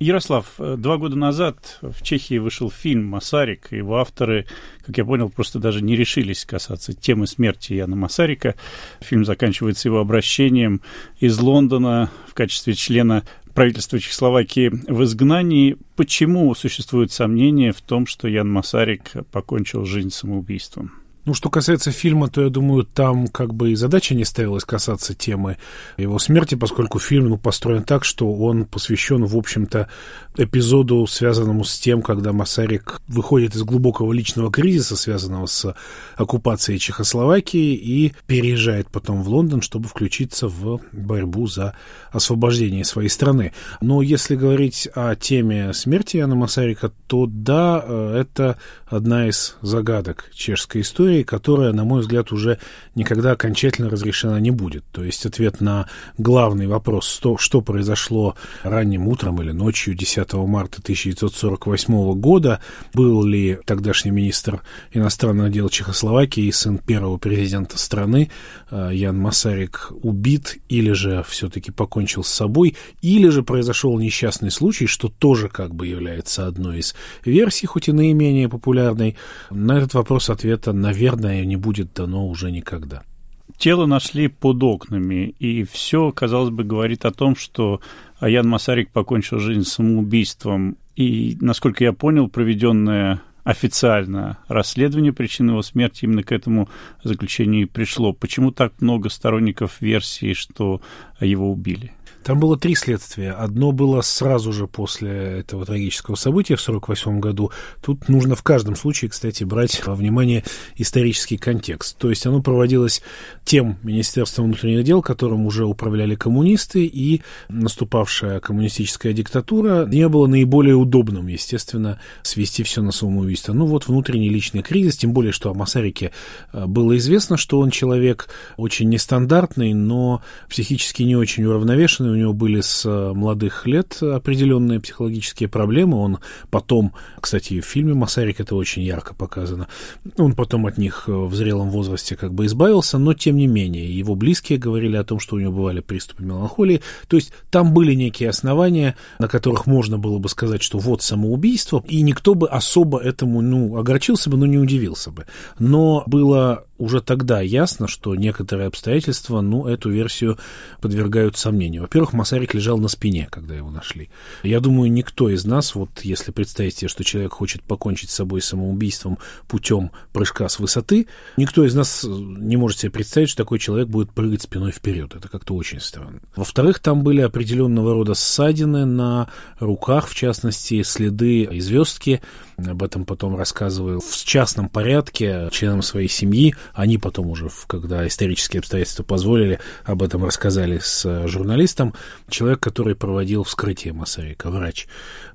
Ярослав, э, два года назад в Чехии вышел фильм «Масарик». Его авторы, как я понял, просто даже не решились касаться темы смерти Яна Масарика. Фильм заканчивается его обращением из Лондона в качестве члена правительства Чехословакии в изгнании. Почему существует сомнение в том, что Ян Масарик покончил жизнь самоубийством? Ну, что касается фильма, то я думаю, там как бы и задача не ставилась касаться темы его смерти, поскольку фильм ну, построен так, что он посвящен, в общем-то, эпизоду, связанному с тем, когда Масарик выходит из глубокого личного кризиса, связанного с оккупацией Чехословакии, и переезжает потом в Лондон, чтобы включиться в борьбу за освобождение своей страны. Но если говорить о теме смерти Яна Масарика, то да, э, это одна из загадок чешской истории, истории, которая, на мой взгляд, уже никогда окончательно разрешена не будет. То есть ответ на главный вопрос, что, произошло ранним утром или ночью 10 марта 1948 года, был ли тогдашний министр иностранных дел Чехословакии и сын первого президента страны э, Ян Масарик убит или же все-таки покончил с собой, или же произошел несчастный случай, что тоже как бы является одной из версий, хоть и наименее популярной. На этот вопрос ответа, наверное, наверное, не будет дано уже никогда. Тело нашли под окнами, и все, казалось бы, говорит о том, что Аян Масарик покончил жизнь самоубийством. И, насколько я понял, проведенное официально расследование причин его смерти именно к этому заключению и пришло. Почему так много сторонников версии, что его убили? Там было три следствия. Одно было сразу же после этого трагического события в 1948 году. Тут нужно в каждом случае, кстати, брать во внимание исторический контекст. То есть оно проводилось тем Министерством внутренних дел, которым уже управляли коммунисты, и наступавшая коммунистическая диктатура не было наиболее удобным, естественно, свести все на самоубийство. Ну вот внутренний личный кризис, тем более, что о Масарике э, было известно, что он человек очень нестандартный, но психически не очень уравновешенный, него были с э, молодых лет определенные психологические проблемы. Он потом, кстати, в фильме «Масарик» это очень ярко показано, он потом от них э, в зрелом возрасте как бы избавился, но тем не менее его близкие говорили о том, что у него бывали приступы меланхолии. То есть там были некие основания, на которых можно было бы сказать, что вот самоубийство, и никто бы особо этому, ну, огорчился бы, но не удивился бы. Но было уже тогда ясно, что некоторые обстоятельства, ну, эту версию подвергают сомнению. Во-первых, Масарик лежал на спине, когда его нашли. Я думаю, никто из нас, вот если представить себе, что человек хочет покончить с собой самоубийством путем прыжка с высоты, никто из нас не может себе представить, что такой человек будет прыгать спиной вперед. Это как-то очень странно. Во-вторых, там были определенного рода ссадины на руках, в частности, следы и звездки. Об этом потом рассказываю в частном порядке членам своей семьи они потом уже, когда исторические обстоятельства позволили, об этом рассказали с э, журналистом. Человек, который проводил вскрытие Масарика, врач.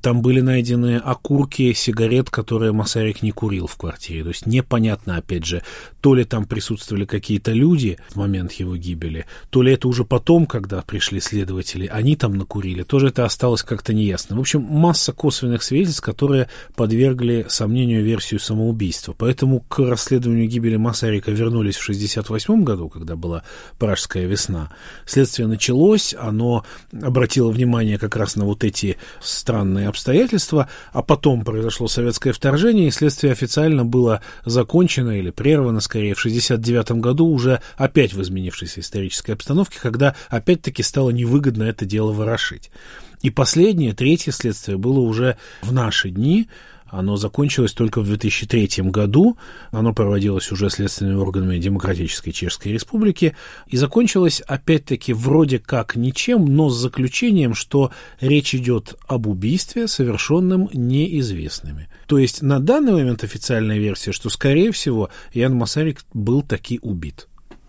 Там были найдены окурки сигарет, которые Масарик не курил в квартире. То есть непонятно, опять же, то ли там присутствовали какие-то люди в момент его гибели, то ли это уже потом, когда пришли следователи, они там накурили. Тоже это осталось как-то неясно. В общем, масса косвенных свидетельств, которые подвергли сомнению версию самоубийства. Поэтому к расследованию гибели Масарика Америка вернулись в 1968 году, когда была Пражская весна, следствие началось, оно обратило внимание как раз на вот эти странные обстоятельства, а потом произошло советское вторжение, и следствие официально было закончено или прервано, скорее, в 1969 году уже опять в изменившейся исторической обстановке, когда опять-таки стало невыгодно это дело ворошить. И последнее, третье следствие было уже в наши дни, оно закончилось только в 2003 году. Оно проводилось уже следственными органами Демократической Чешской Республики. И закончилось, опять-таки, вроде как ничем, но с заключением, что речь идет об убийстве, совершенном неизвестными. То есть на данный момент официальная версия, что, скорее всего, Ян Масарик был таки убит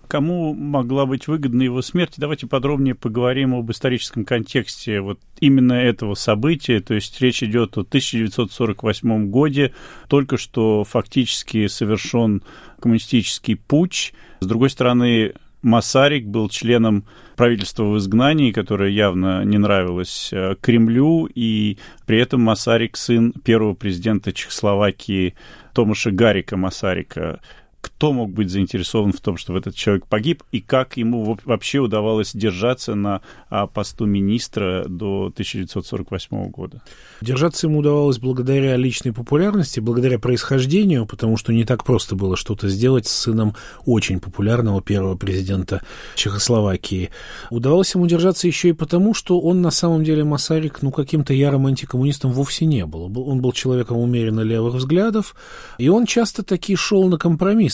кому могла быть выгодна его смерть. Давайте подробнее поговорим об историческом контексте вот именно этого события. То есть речь идет о 1948 годе. Только что фактически совершен коммунистический путь. С другой стороны, Масарик был членом правительства в изгнании, которое явно не нравилось э, Кремлю, и при этом Масарик сын первого президента Чехословакии Томаша Гарика Масарика. Кто мог быть заинтересован в том, чтобы этот человек погиб, и как ему вообще удавалось держаться на а, посту министра до 1948 года? Держаться ему удавалось благодаря личной популярности, благодаря происхождению, потому что не так просто было что-то сделать с сыном очень популярного первого президента Чехословакии. Удавалось ему держаться еще и потому, что он на самом деле Масарик, ну, каким-то ярым антикоммунистом вовсе не был. Он был человеком умеренно левых взглядов, и он часто таки шел на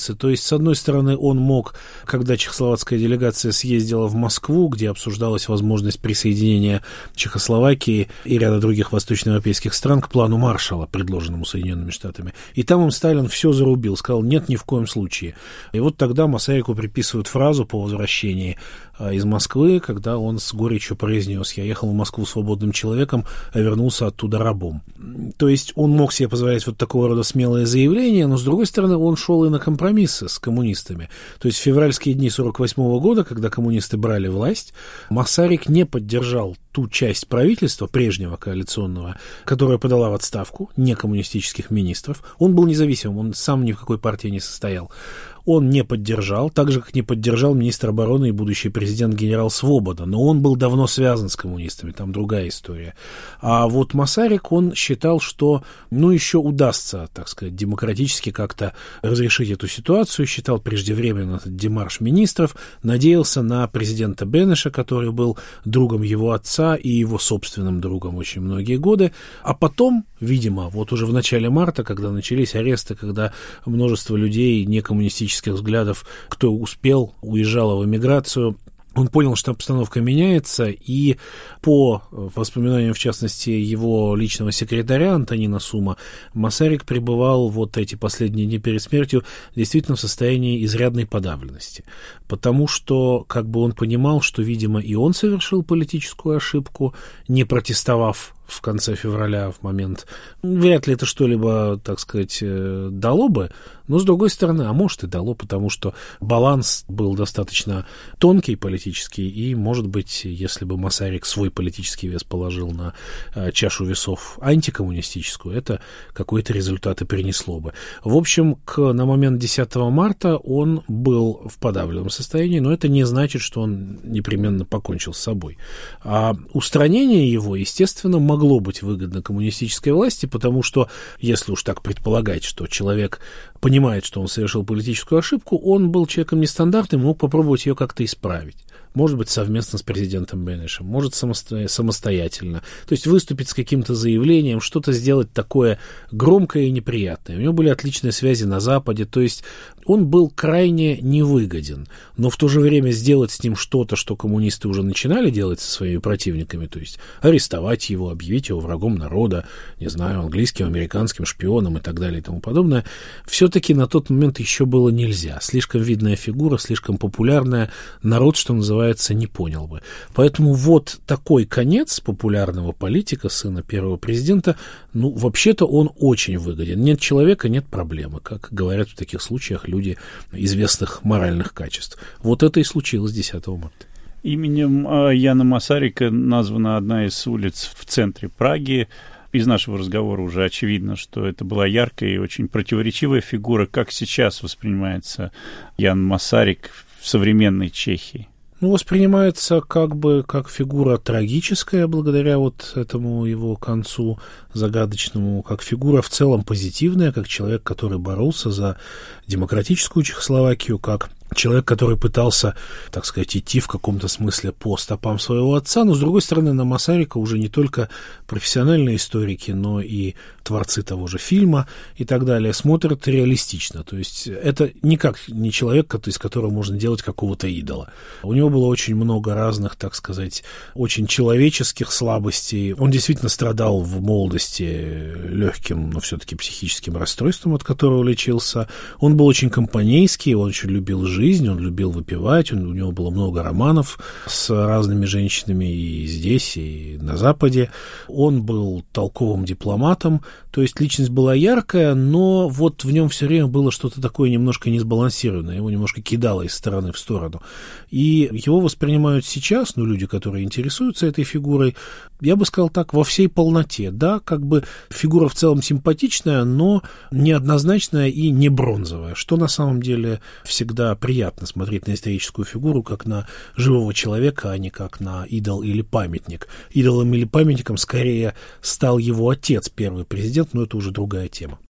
компромиссы. То есть, с одной стороны, он мог, когда чехословацкая делегация съездила в Москву, где обсуждалась возможность присоединения Чехословакии и ряда других восточноевропейских стран к плану Маршала, предложенному Соединенными Штатами. И там им Сталин все зарубил, сказал, нет, ни в коем случае. И вот тогда Масарику приписывают фразу по возвращении из Москвы, когда он с горечью произнес, я ехал в Москву свободным человеком, а вернулся оттуда рабом. То есть он мог себе позволять вот такого рода смелые заявления, но, с другой стороны, он шел и на компромиссы с коммунистами. То есть в февральские дни 48 года, когда коммунисты брали власть, Масарик не поддержал ту часть правительства прежнего коалиционного, которая подала в отставку некоммунистических министров. Он был независимым, он сам ни в какой партии не состоял он не поддержал, так же, как не поддержал министр обороны и будущий президент генерал Свобода. Но он был давно связан с коммунистами, там другая история. А вот Масарик, он считал, что, ну, еще удастся, так сказать, демократически как-то разрешить эту ситуацию, считал преждевременно этот демарш министров, надеялся на президента Бенеша, который был другом его отца и его собственным другом очень многие годы. А потом, видимо, вот уже в начале марта, когда начались аресты, когда множество людей некоммунистических взглядов, кто успел, уезжал в эмиграцию, он понял, что обстановка меняется, и по воспоминаниям, в частности, его личного секретаря Антонина Сума, Масарик пребывал вот эти последние дни перед смертью действительно в состоянии изрядной подавленности. Потому что, как бы он понимал, что, видимо, и он совершил политическую ошибку, не протестовав в конце февраля, в момент... Вряд ли это что-либо, так сказать, э, дало бы, но, с другой стороны, а может и дало, потому что баланс был достаточно тонкий политический, и, может быть, если бы Масарик свой политический вес положил на э, чашу весов антикоммунистическую, это какой-то результат и принесло бы. В общем, к, на момент 10 марта он был в подавленном состоянии, но это не значит, что он непременно покончил с собой. А устранение его, естественно, могло могло быть выгодно коммунистической власти, потому что, если уж так предполагать, что человек понимает, что он совершил политическую ошибку, он был человеком нестандартным, мог попробовать ее как-то исправить может быть, совместно с президентом Бенешем, может самосто... самостоятельно. То есть выступить с каким-то заявлением, что-то сделать такое громкое и неприятное. У него были отличные связи на Западе, то есть он был крайне невыгоден. Но в то же время сделать с ним что-то, что коммунисты уже начинали делать со своими противниками, то есть арестовать его, объявить его врагом народа, не знаю, английским, американским шпионом и так далее и тому подобное, все-таки на тот момент еще было нельзя. Слишком видная фигура, слишком популярная, народ, что называется, называется, не понял бы. Поэтому вот такой конец популярного политика, сына первого президента, ну, вообще-то он очень выгоден. Нет человека, нет проблемы, как говорят в таких случаях люди известных моральных качеств. Вот это и случилось 10 марта. Именем а, Яна Масарика названа одна из улиц в центре Праги. Из нашего разговора уже очевидно, что это была яркая и очень противоречивая фигура. Как сейчас воспринимается Ян Масарик в современной Чехии? Ну, воспринимается как бы как фигура трагическая благодаря вот этому его концу загадочному, как фигура в целом позитивная, как человек, который боролся за демократическую Чехословакию, как человек, который пытался, так сказать, идти в каком-то смысле по стопам своего отца, но, с другой стороны, на Масарика уже не только профессиональные историки, но и творцы того же фильма и так далее смотрят реалистично. То есть это никак не человек, из которого можно делать какого-то идола. У него было очень много разных, так сказать, очень человеческих слабостей. Он действительно страдал в молодости легким, но все-таки психическим расстройством, от которого лечился. Он был очень компанейский, он очень любил жить жизнь, он любил выпивать, он, у него было много романов с разными женщинами и здесь, и на Западе. Он был толковым дипломатом, то есть личность была яркая, но вот в нем все время было что-то такое немножко несбалансированное, его немножко кидало из стороны в сторону. И его воспринимают сейчас, ну, люди, которые интересуются этой фигурой, я бы сказал так, во всей полноте. Да, как бы фигура в целом симпатичная, но неоднозначная и не бронзовая, что на самом деле всегда приятно смотреть на историческую фигуру как на живого человека, а не как на идол или памятник. Идолом или памятником скорее стал его отец, первый президент, но это уже другая тема.